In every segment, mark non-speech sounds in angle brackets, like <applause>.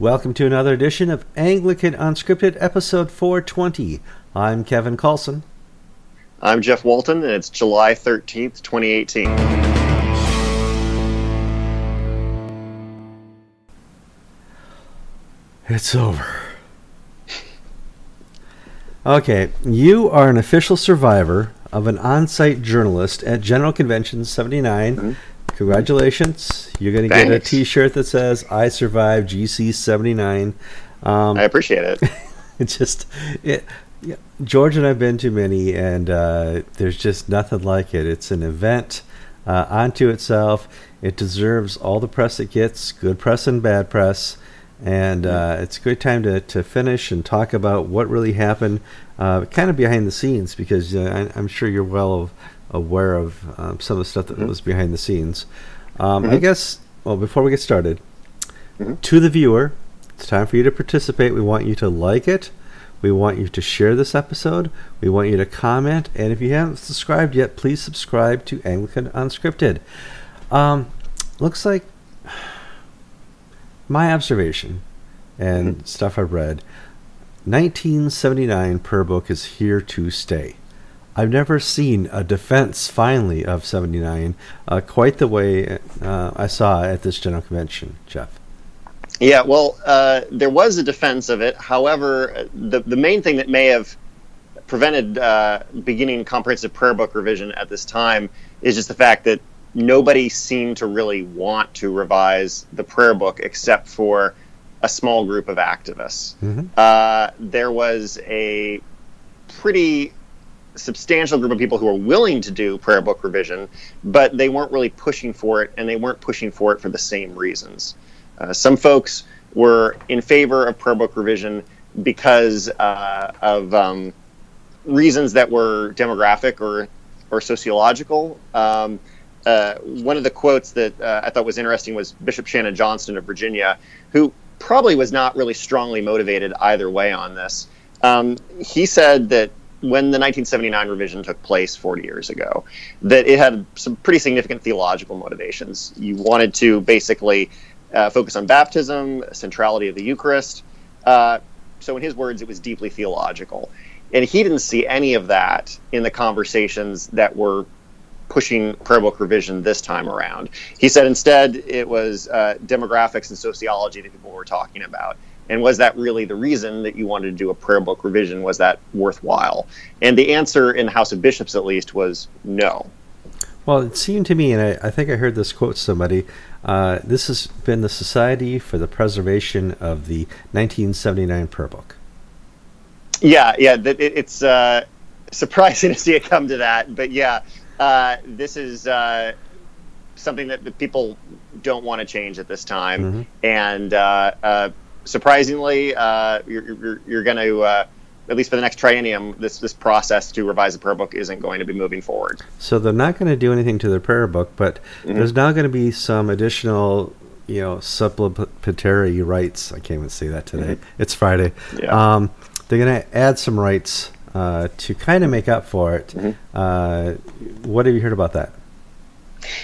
Welcome to another edition of Anglican Unscripted, episode 420. I'm Kevin Kallsen. I'm Jeff Walton, and it's July 13th, 2018. It's over. Okay, you are an official survivor of an on site journalist at General Convention 79. Mm-hmm. Congratulations. You're going to get a t shirt that says, I survived GC 79. Um, I appreciate it. <laughs> it's just, it, yeah, George and I've been to many, and uh, there's just nothing like it. It's an event uh, unto itself. It deserves all the press it gets, good press and bad press. And uh, it's a good time to, to finish and talk about what really happened, uh, kind of behind the scenes, because uh, I, am sure you're well aware of um, some of the stuff that mm-hmm. was behind the scenes. Um, mm-hmm. I guess, well, before we get started, mm-hmm. to the viewer, it's time for you to participate. We want you to like it. We want you to share this episode. We want you to comment. And if you haven't subscribed yet, please subscribe to Anglican Unscripted. Um, looks like my observation and mm-hmm. stuff I've read 1979 prayer book is here to stay. I've never seen a defense finally of 79 uh, quite the way uh, I saw at this general convention, Jeff. Yeah, well, uh, there was a defense of it. However, the the main thing that may have prevented uh, beginning comprehensive prayer book revision at this time is just the fact that nobody seemed to really want to revise the prayer book except for a small group of activists. Mm-hmm. Uh, there was a pretty substantial group of people who were willing to do prayer book revision, but they weren't really pushing for it, and they weren't pushing for it for the same reasons. Uh, some folks were in favor of prayer book revision because uh, of um, reasons that were demographic or or sociological. Um, uh, one of the quotes that uh, I thought was interesting was Bishop Shannon Johnston of Virginia, who probably was not really strongly motivated either way on this. Um, he said that when the 1979 revision took place 40 years ago, that it had some pretty significant theological motivations. You wanted to basically uh, focus on baptism, centrality of the Eucharist. Uh, so, in his words, it was deeply theological. And he didn't see any of that in the conversations that were pushing prayer book revision this time around. He said instead it was uh, demographics and sociology that people were talking about. And was that really the reason that you wanted to do a prayer book revision? Was that worthwhile? And the answer in the House of Bishops, at least, was no. Well, it seemed to me, and I, I think I heard this quote somebody. Uh, this has been the Society for the Preservation of the 1979 Prayer Book. Yeah, yeah, it, it's uh, surprising <laughs> to see it come to that, but yeah, uh, this is uh, something that people don't want to change at this time, mm-hmm. and uh, uh, surprisingly, uh, you're, you're, you're going to, uh, at least for the next triennium, this this process to revise the prayer book isn't going to be moving forward. So they're not going to do anything to their prayer book, but mm-hmm. there's now going to be some additional, you know, supplementary rites. I can't even say that today. Mm-hmm. It's Friday. Yeah. Um, they're going to add some rites uh, to kind of make up for it. Mm-hmm. Uh, what have you heard about that?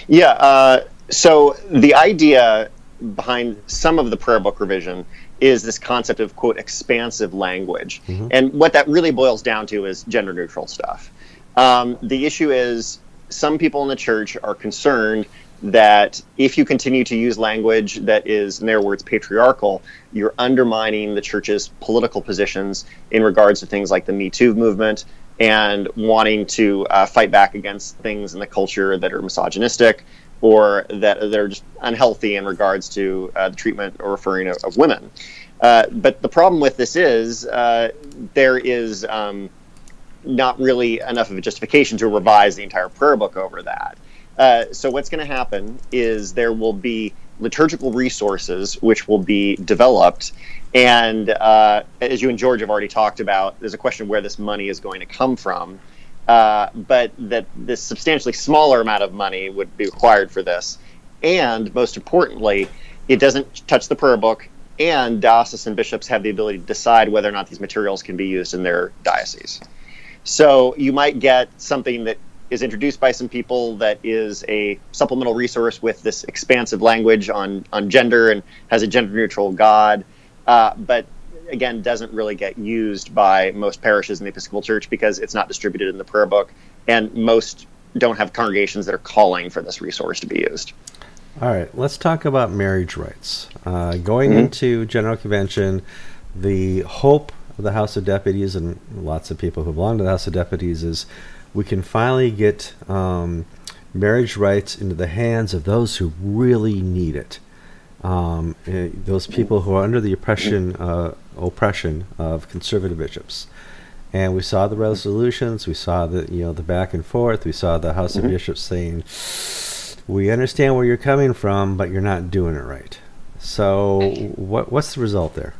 Yeah. Uh, so the idea behind some of the prayer book revision is this concept of quote expansive language, mm-hmm. and what that really boils down to is gender neutral stuff. Um, the issue is some people in the church are concerned that if you continue to use language that is, in their words, patriarchal, you're undermining the church's political positions in regards to things like the Me Too movement and wanting to uh, fight back against things in the culture that are misogynistic or that they're just unhealthy in regards to uh, the treatment or referring of, of women. Uh, but the problem with this is uh, there is um, not really enough of a justification to revise the entire prayer book over that. Uh, so what's going to happen is there will be liturgical resources which will be developed and uh, as you and george have already talked about there's a question of where this money is going to come from uh, but that this substantially smaller amount of money would be required for this. And most importantly, it doesn't touch the prayer book, and diocesan bishops have the ability to decide whether or not these materials can be used in their diocese. So you might get something that is introduced by some people that is a supplemental resource with this expansive language on, on gender and has a gender neutral God. uh, but again doesn't really get used by most parishes in the Episcopal Church because it's not distributed in the prayer book, and most don't have congregations that are calling for this resource to be used. All right, let's talk about marriage rites. Uh, going mm-hmm. into General Convention, the hope of the House of Deputies and lots of people who belong to the House of Deputies is we can finally get um, marriage rites into the hands of those who really need it. Um, eh, those people who are under the oppression uh, oppression of conservative bishops. And we saw the resolutions. We saw the you know the back and forth. We saw the House mm-hmm. of Bishops saying, "We understand where you're coming from, but you're not doing it right." So, what what's the result there?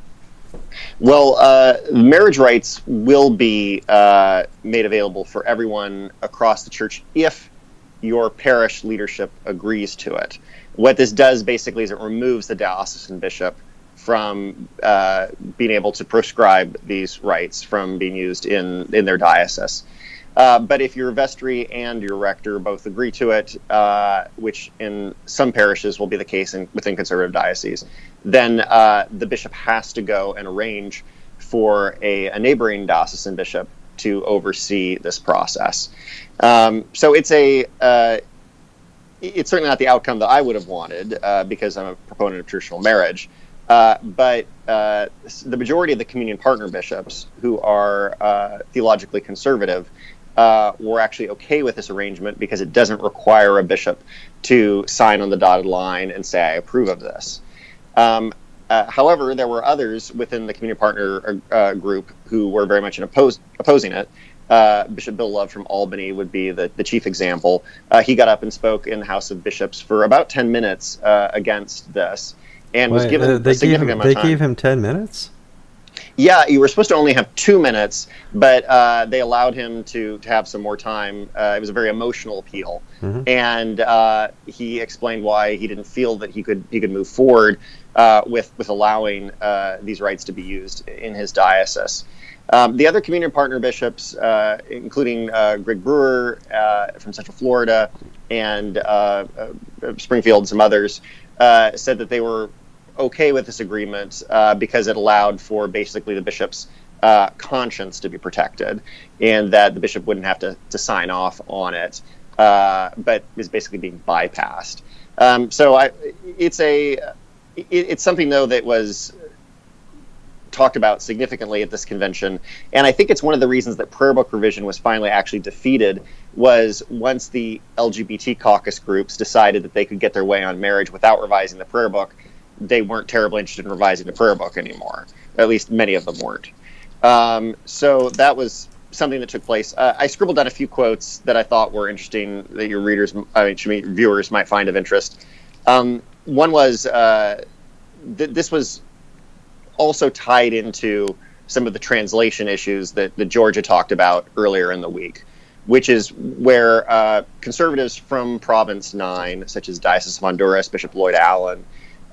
Well, uh, marriage rites will be uh, made available for everyone across the church if your parish leadership agrees to it. What this does basically is it removes the diocesan bishop from uh, being able to prescribe these rites from being used in, in their diocese. Uh, but if your vestry and your rector both agree to it, uh, which in some parishes will be the case in, within conservative dioceses, then uh, the bishop has to go and arrange for a, a neighboring diocesan bishop to oversee this process. Um, so it's a uh, it's certainly not the outcome that I would have wanted uh, because I'm a proponent of traditional marriage. Uh, but uh, the majority of the communion partner bishops who are uh, theologically conservative uh, were actually okay with this arrangement because it doesn't require a bishop to sign on the dotted line and say, I approve of this. Um, uh, however, there were others within the community partner uh, group who were very much oppose, opposing it. Bishop Bill Love from Albany would be the, the chief example. He got up and spoke in the House of Bishops for about 10 minutes against this and Wait, was given they a significant gave, amount of time. They gave him 10 minutes? Yeah, you were supposed to only have two minutes, but uh, they allowed him to, to have some more time. Uh, it was a very emotional appeal, mm-hmm. and uh, he explained why he didn't feel that he could he could move forward uh, with with allowing uh, these rites to be used in his diocese. Um, the other communion partner bishops, uh, including Greg Brewer from Central Florida and Springfield and some others, said that they were okay with this agreement uh, because it allowed for basically the bishop's uh, conscience to be protected and that the bishop wouldn't have to, to sign off on it, uh, but is basically being bypassed. Um, so I, it's a it, it's something though that was talked about significantly at this convention, and I think it's one of the reasons that prayer book revision was finally actually defeated was once the LGBT caucus groups decided that they could get their way on marriage without revising the prayer book they weren't terribly interested in revising the prayer book anymore. At least many of them weren't. Um, so that was something that took place. Uh, I scribbled down a few quotes that I thought were interesting that your readers, I mean, viewers might find of interest. Um, one was uh, th- this was also tied into some of the translation issues that, that Georgia talked about earlier in the week, which is where uh, conservatives from Province 9, such as Diocese of Honduras, Bishop Lloyd Allen,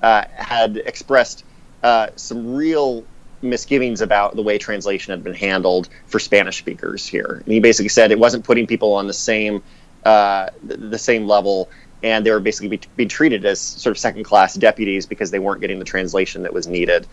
uh, had expressed uh, some real misgivings about the way translation had been handled for Spanish speakers here. And he basically said it wasn't putting people on the same uh, the same level, and they were basically be, being treated as sort of second class deputies because they weren't getting the translation that was needed.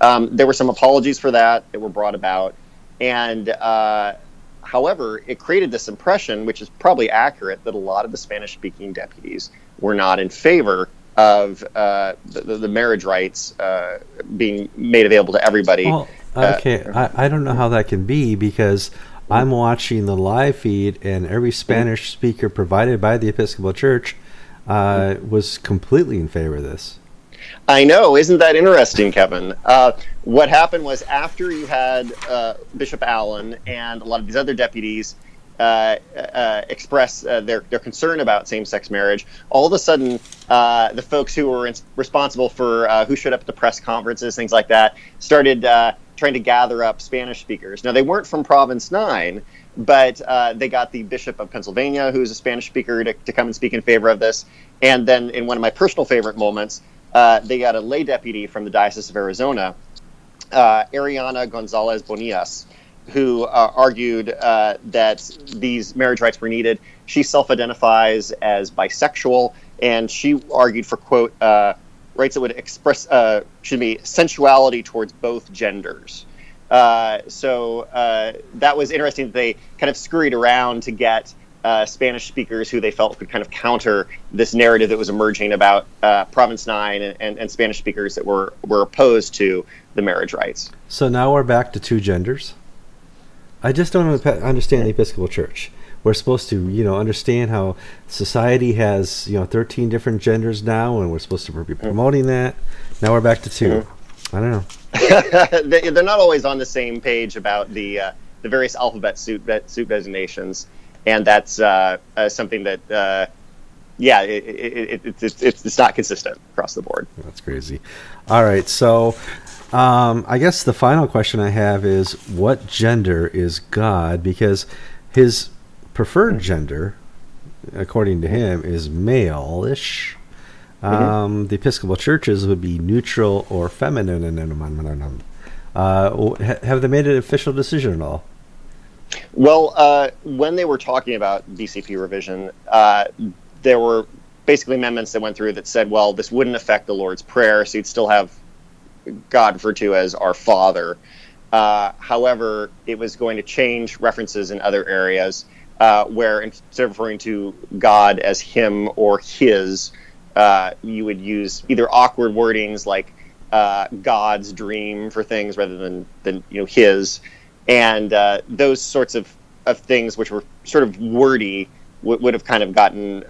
Um, there were some apologies for that that were brought about, and uh, however, it created this impression, which is probably accurate, that a lot of the Spanish speaking deputies were not in favor of uh, the, the, marriage rites uh, being made available to everybody. Well, uh, okay, I, I don't know how that can be because I'm watching the live feed, and every Spanish speaker provided by the Episcopal Church uh, was completely in favor of this. I know, isn't that interesting, Kevin? Uh, what happened was after you had uh, Bishop Allen and a lot of these other deputies uh, uh, express uh, their, their concern about same-sex marriage, all of a sudden, uh, the folks who were in, responsible for uh, who showed up at the press conferences, things like that, started uh, trying to gather up Spanish speakers. Now, they weren't from Province 9, but they got the Bishop of Pennsylvania, who's a Spanish speaker, to, to, come and speak in favor of this. And then, in one of my personal favorite moments, they got a lay deputy from the Diocese of Arizona, Ariana Gonzalez Bonillas, who uh, argued uh, that these marriage rites were needed. She self identifies as bisexual, and she argued for, quote, uh, rites that would express, uh, should be sensuality towards both genders. Uh, so uh, that was interesting that they kind of scurried around to get Spanish speakers who they felt could kind of counter this narrative that was emerging about Province Nine and, and, and, Spanish speakers that were, were opposed to the marriage rights. So now we're back to two genders. I just don't understand the Episcopal Church. We're supposed to, you know, understand how society has, you know, 13 different genders now, and we're supposed to be mm-hmm. promoting that. Now we're back to 2 mm-hmm. I don't know. <laughs> They're not always on the same page about the uh, the various alphabet suit suit designations, and that's uh, uh, something that, uh, yeah, it, it, it, it's, it's it's not consistent across the board. That's crazy. All right, so um, I guess the final question I have is what gender is God? Because his preferred gender, according to him, is male-ish. Mm-hmm. Um, the Episcopal churches would be neutral or feminine. Uh, have they made an official decision at all? Well, uh, when they were talking about BCP revision, uh, there were basically amendments that went through that said, well, this wouldn't affect the Lord's Prayer, so you'd still have God referred to as our Father. Uh, however, it was going to change references in other areas uh, where instead of referring to God as Him or His, uh, you would use either awkward wordings like uh, God's dream for things rather than than you know His, and uh, those sorts of of things which were sort of wordy would have kind of gotten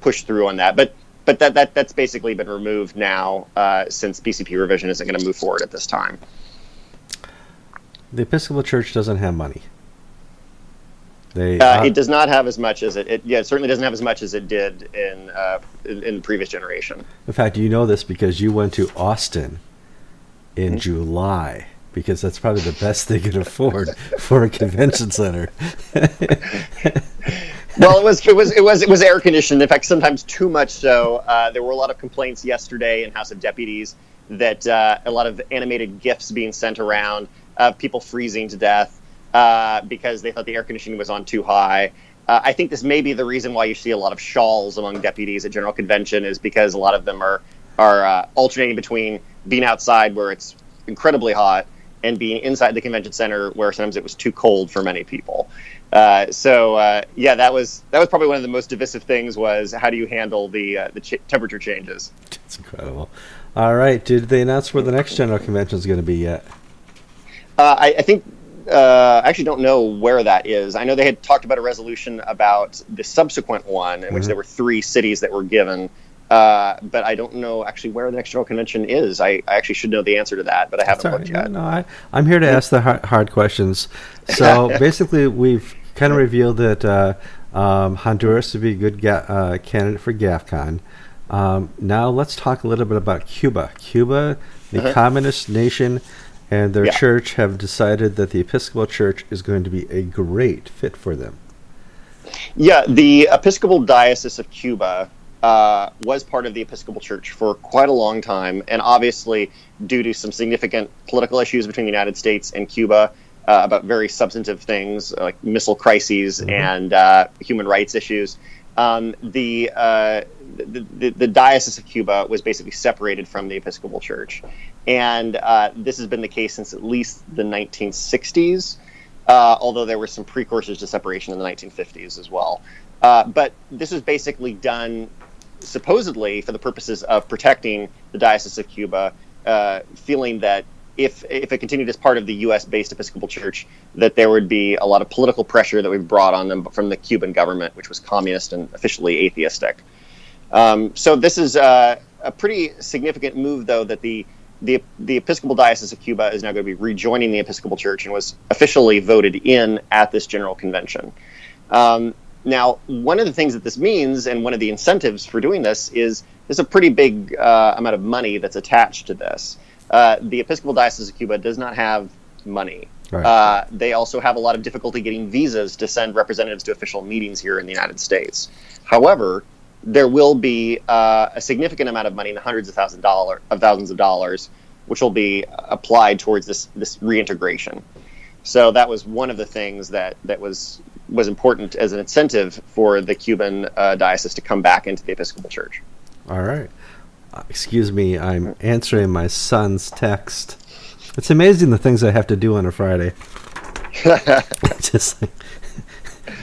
pushed through on that, but but that, that that's basically been removed now uh, since BCP revision isn't going to move forward at this time. The Episcopal Church doesn't have money. They, uh, it does not have as much as it, it, Yeah, it certainly doesn't have as much as it did in, uh, in, in the previous generation. In fact, you know this because you went to Austin in mm-hmm. July because that's probably the best they could afford for a convention center. <laughs> well, it was it was it was it was air conditioned. In fact, sometimes too much so. Uh, there were a lot of complaints yesterday in House of Deputies that uh, a lot of animated gifs being sent around of people freezing to death uh, because they thought the air conditioning was on too high. Uh, I think this may be the reason why you see a lot of shawls among deputies at General Convention is because a lot of them are are uh, alternating between being outside where it's incredibly hot and being inside the convention center where sometimes it was too cold for many people. Uh, so uh, yeah, that was that was probably one of the most divisive things was how do you handle the uh, the ch- temperature changes? It's incredible. All right, did they announce where the next general convention is going to be yet? Uh, I, I, think uh, I actually don't know where that is. I know they had talked about a resolution about the subsequent one in mm-hmm. which there were three cities that were given. Uh, but I don't know actually where the next general convention is. I, I actually should know the answer to that, but I haven't looked yet. No, no, I, I'm here to ask the hard, hard questions. So <laughs> basically, we've kind of revealed that uh, um, Honduras would be a good ga- uh, candidate for GAFCON. Um, now let's talk a little bit about Cuba. Cuba, the uh-huh. communist nation, and their yeah. church have decided that the Episcopal Church is going to be a great fit for them. Yeah, the Episcopal Diocese of Cuba uh, was part of the Episcopal Church for quite a long time, and obviously, due to some significant political issues between the United States and Cuba, uh, about very substantive things like missile crises mm-hmm. and uh, human rights issues. Um, the, uh, the, the, the, Diocese of Cuba was basically separated from the Episcopal Church. And uh, this has been the case since at least the 1960s, uh, although there were some precursors to separation in the 1950s as well. Uh, but this was basically done supposedly for the purposes of protecting the Diocese of Cuba, feeling that if if it continued as part of the U.S. based Episcopal Church, that there would be a lot of political pressure that we brought on them from the Cuban government, which was communist and officially atheistic. Um, so this is uh, a pretty significant move, though, that the the, the Episcopal Diocese of Cuba is now going to be rejoining the Episcopal Church and was officially voted in at this General Convention. Um, now, one of the things that this means, and one of the incentives for doing this, is there's a pretty big uh, amount of money that's attached to this. Uh, the Episcopal Diocese of Cuba does not have money. Right. Uh, they also have a lot of difficulty getting visas to send representatives to official meetings here in the United States. However, there will be uh, a significant amount of money, in the hundreds of thousands of, dollar, of thousands of dollars, which will be applied towards this this reintegration. So that was one of the things that that was was important as an incentive for the Cuban uh, diocese to come back into the Episcopal Church. All right. Excuse me, I'm answering my son's text. It's amazing the things I have to do on a Friday. <laughs> <laughs> Just like,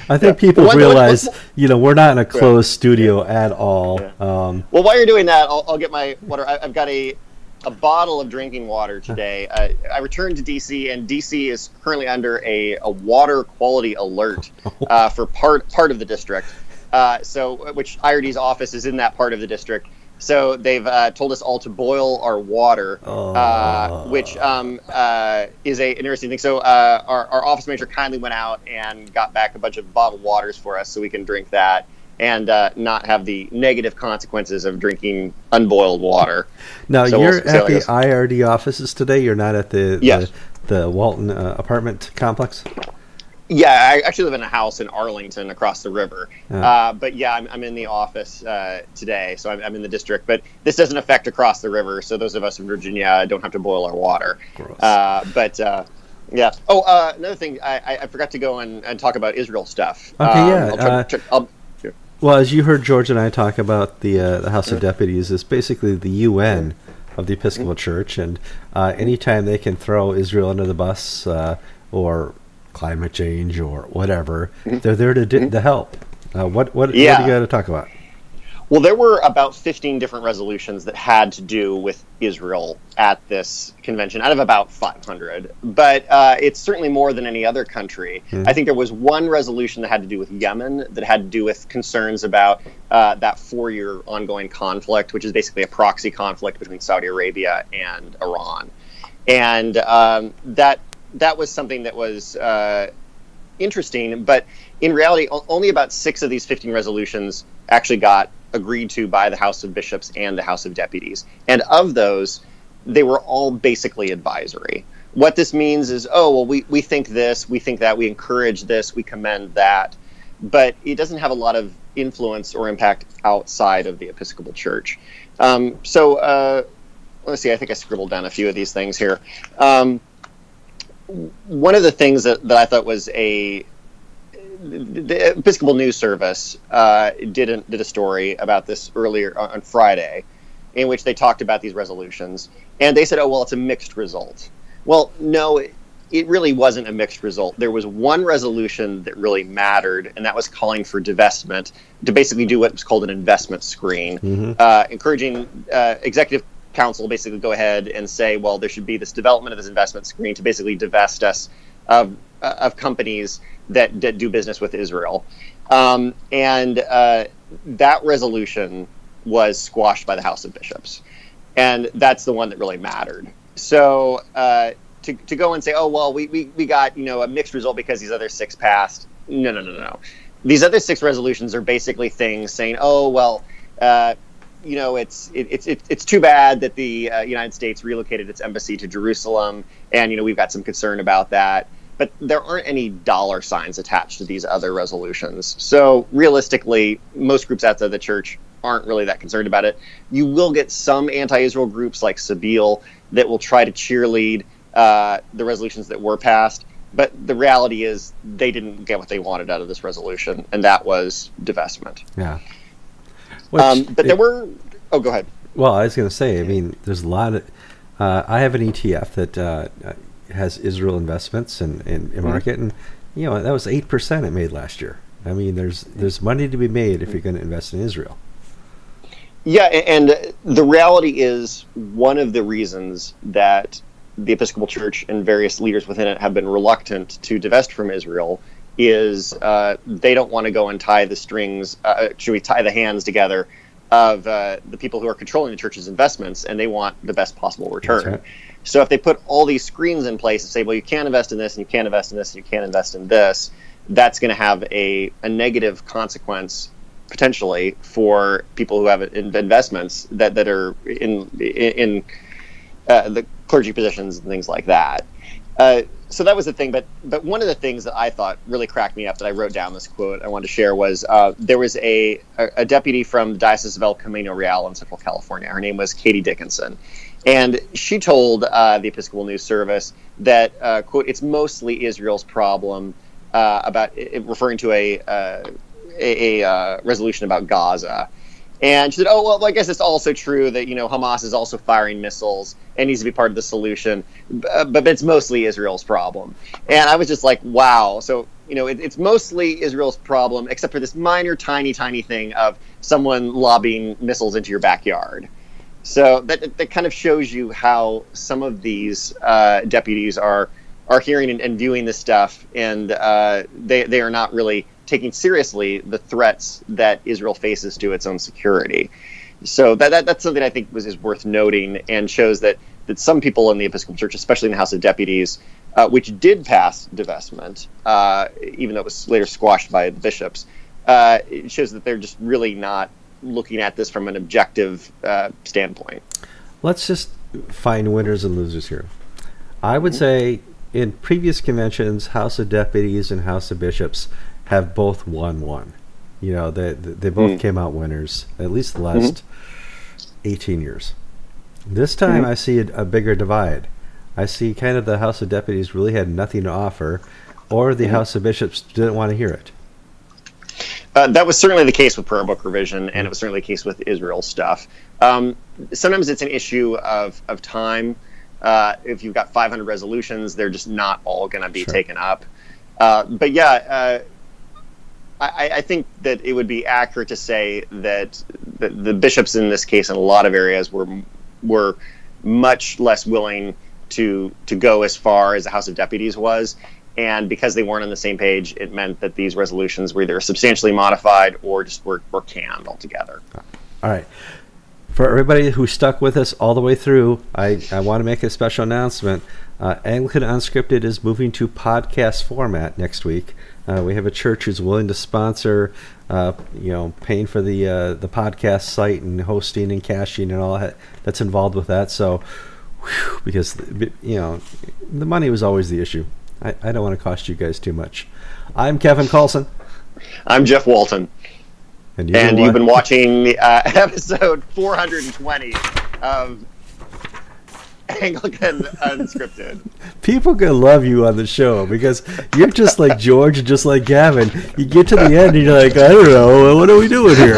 I think people One- one- realize, one- you know, we're not in a closed studio at all. Um, Well, while you're doing that, I'll, I'll get my water. I, I've got a a bottle of drinking water today. Uh, I returned to DC, and DC is currently under a, a water quality alert <laughs> uh, for part part of the district. Uh, so, which IRD's office is in that part of the district. So they've uh, told us all to boil our water, uh, Oh. which um, uh, is a an interesting thing. So uh, our, our office manager kindly went out and got back a bunch of bottled waters for us, so we can drink that and uh, not have the negative consequences of drinking unboiled water. now So you're how at the. IRD offices today. You're not at the Yes. the, the Walton uh, apartment complex. Yeah, I actually live in a house in Arlington across the river. Yeah. Uh, but yeah, I'm, I'm in the office uh, today, so I'm, I'm in the district. But this doesn't affect across the river, so those of us in Virginia don't have to boil our water. Uh, but uh, yeah. Oh, uh, another thing, I, I- forgot to go and, and talk about Israel stuff. Okay, Um, yeah, I'll try, uh, I'll, Well, as you heard George and I talk about the uh, the House of Deputies, is basically the UN of the Episcopal Church, and uh, anytime they can throw Israel under the bus uh, or climate change or whatever, they're there to di- to help. Uh, what what, what do you Yeah. got to talk about? Well, there were about 15 different resolutions that had to do with Israel at this convention out of about 500. But uh, it's certainly more than any other country. I think there was one resolution that had to do with Yemen, that had to do with concerns about uh, that four year ongoing conflict, which is basically a proxy conflict between Saudi Arabia and Iran. And um, that, that was something that was. Uh, interesting, but in reality, only about six of these 15 resolutions actually got agreed to by the House of Bishops and the House of Deputies. And of those, they were all basically advisory. What this means is, oh, well, we, we think this, we think that, we encourage this, we commend that, but it doesn't have a lot of influence or impact outside of the Episcopal Church. Um, so, uh, let's see, I think I scribbled down a few of these things here. Um, one of the things that, that I thought was a the Episcopal News Service uh, did a, did a story about this earlier on Friday, in which they talked about these resolutions, and they said, "Oh well, it's a mixed result." Well, no, it, it really wasn't a mixed result. There was one resolution that really mattered, and that was calling for divestment to basically do what was called an investment screen, uh, encouraging uh, executive council basically go ahead and say, well, there should be this development of this investment screen to basically divest us of uh, of companies that, that do business with Israel. Um, and uh, that resolution was squashed by the House of Bishops. And that's the one that really mattered. So uh, to, to go and say, oh, well, we, we, we got, you know, a mixed result because these other six passed. No, no, no, no. These other six resolutions are basically things saying, oh, well, uh, you know, it's it, it's it, it's too bad that the uh, United States relocated its embassy to Jerusalem, and you know we've got some concern about that. But there aren't any dollar signs attached to these other resolutions. So realistically, most groups outside the church aren't really that concerned about it. You will get some anti-Israel groups like Sabeel that will try to cheerlead uh, the resolutions that were passed. But the reality is, they didn't get what they wanted out of this resolution, and that was divestment. Yeah. Which, Um, but there it- were. Oh, go ahead. Well, I was going to say, I mean, there's a lot of. Uh, I have an ETF that uh, has Israel investments and in, in market, and you know that was eight percent it made last year. I mean, there's there's money to be made if you're going to invest in Israel. Yeah, and the reality is one of the reasons that the Episcopal Church and various leaders within it have been reluctant to divest from Israel is uh, they don't want to go and tie the strings, uh, should we tie the hands together of uh, the people who are controlling the church's investments, and they want the best possible return. right. So if they put all these screens in place and say, well, you can't invest in this, and you can't invest in this, and you can't invest in this, that's going to have a, a negative consequence potentially for people who have investments that, that are in in uh, the clergy positions and things like that. Uh, so that was the thing. But but one of the things that I thought really cracked me up that I wrote down this quote I wanted to share was uh, there was a, a deputy from the Diocese of El Camino Real in Central California. Her name was Katie Dickinson. And she told uh, the Episcopal News Service that, uh, quote, it's mostly Israel's problem, uh, about it, referring to a, uh, a, a uh, resolution about Gaza. And she said, "Oh well, I guess it's also true that you know Hamas is also firing missiles and needs to be part of the solution, but, but it's mostly Israel's problem." And I was just like, "Wow!" So you know, it, it's mostly Israel's problem, except for this minor, tiny, tiny thing of someone lobbing missiles into your backyard. So that that kind of shows you how some of these uh, deputies are are hearing and, and viewing this stuff, and uh, they they are not really taking seriously the threats that Israel faces to its own security. So that, that that's something I think was is worth noting and shows that that some people in the Episcopal Church, especially in the House of Deputies, uh, which did pass divestment, uh, even though it was later squashed by the bishops, uh, it shows that they're just really not looking at this from an objective uh, standpoint. Let's just find winners and losers here. I would say in previous conventions, House of Deputies and House of Bishops have both won one. You know, they they both mm. came out winners at least the last mm-hmm. 18 years. This time, mm-hmm. I see a, a, bigger divide. I see kind of the House of Deputies really had nothing to offer, or the mm-hmm. House of Bishops didn't want to hear it. Uh, that was certainly the case with prayer book revision, and it was certainly the case with Israel stuff. Um, sometimes it's an issue of, of time. Uh, if you've got 500 resolutions, they're just not all going to be sure. taken up. Uh, but yeah, uh, I, I, think that it would be accurate to say that the, the, bishops in this case, in a lot of areas, were were much less willing to to go as far as the House of Deputies was, and because they weren't on the same page, it meant that these resolutions were either substantially modified or just were, were canned altogether. All right. For everybody who stuck with us all the way through, I, I want to make a special announcement. Uh, Anglican Unscripted is moving to podcast format next week. Uh, we have a church who's willing to sponsor, uh, you know, paying for the uh, the podcast site and hosting and caching and all that that's involved with that. So, whew, because you know, the money was always the issue. I, I don't want to cost you guys too much. I'm Kevin Kallsen. I'm Jeff Walton. And, you and you've been watching uh, <laughs> episode 420 of Anglican Unscripted. People gonna love you on the show because you're just like George, just like Gavin. You get to the end and you're like, I don't know, what are we doing here?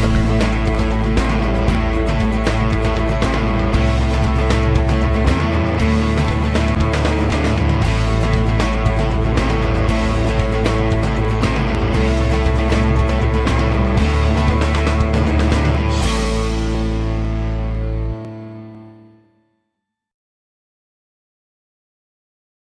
<laughs>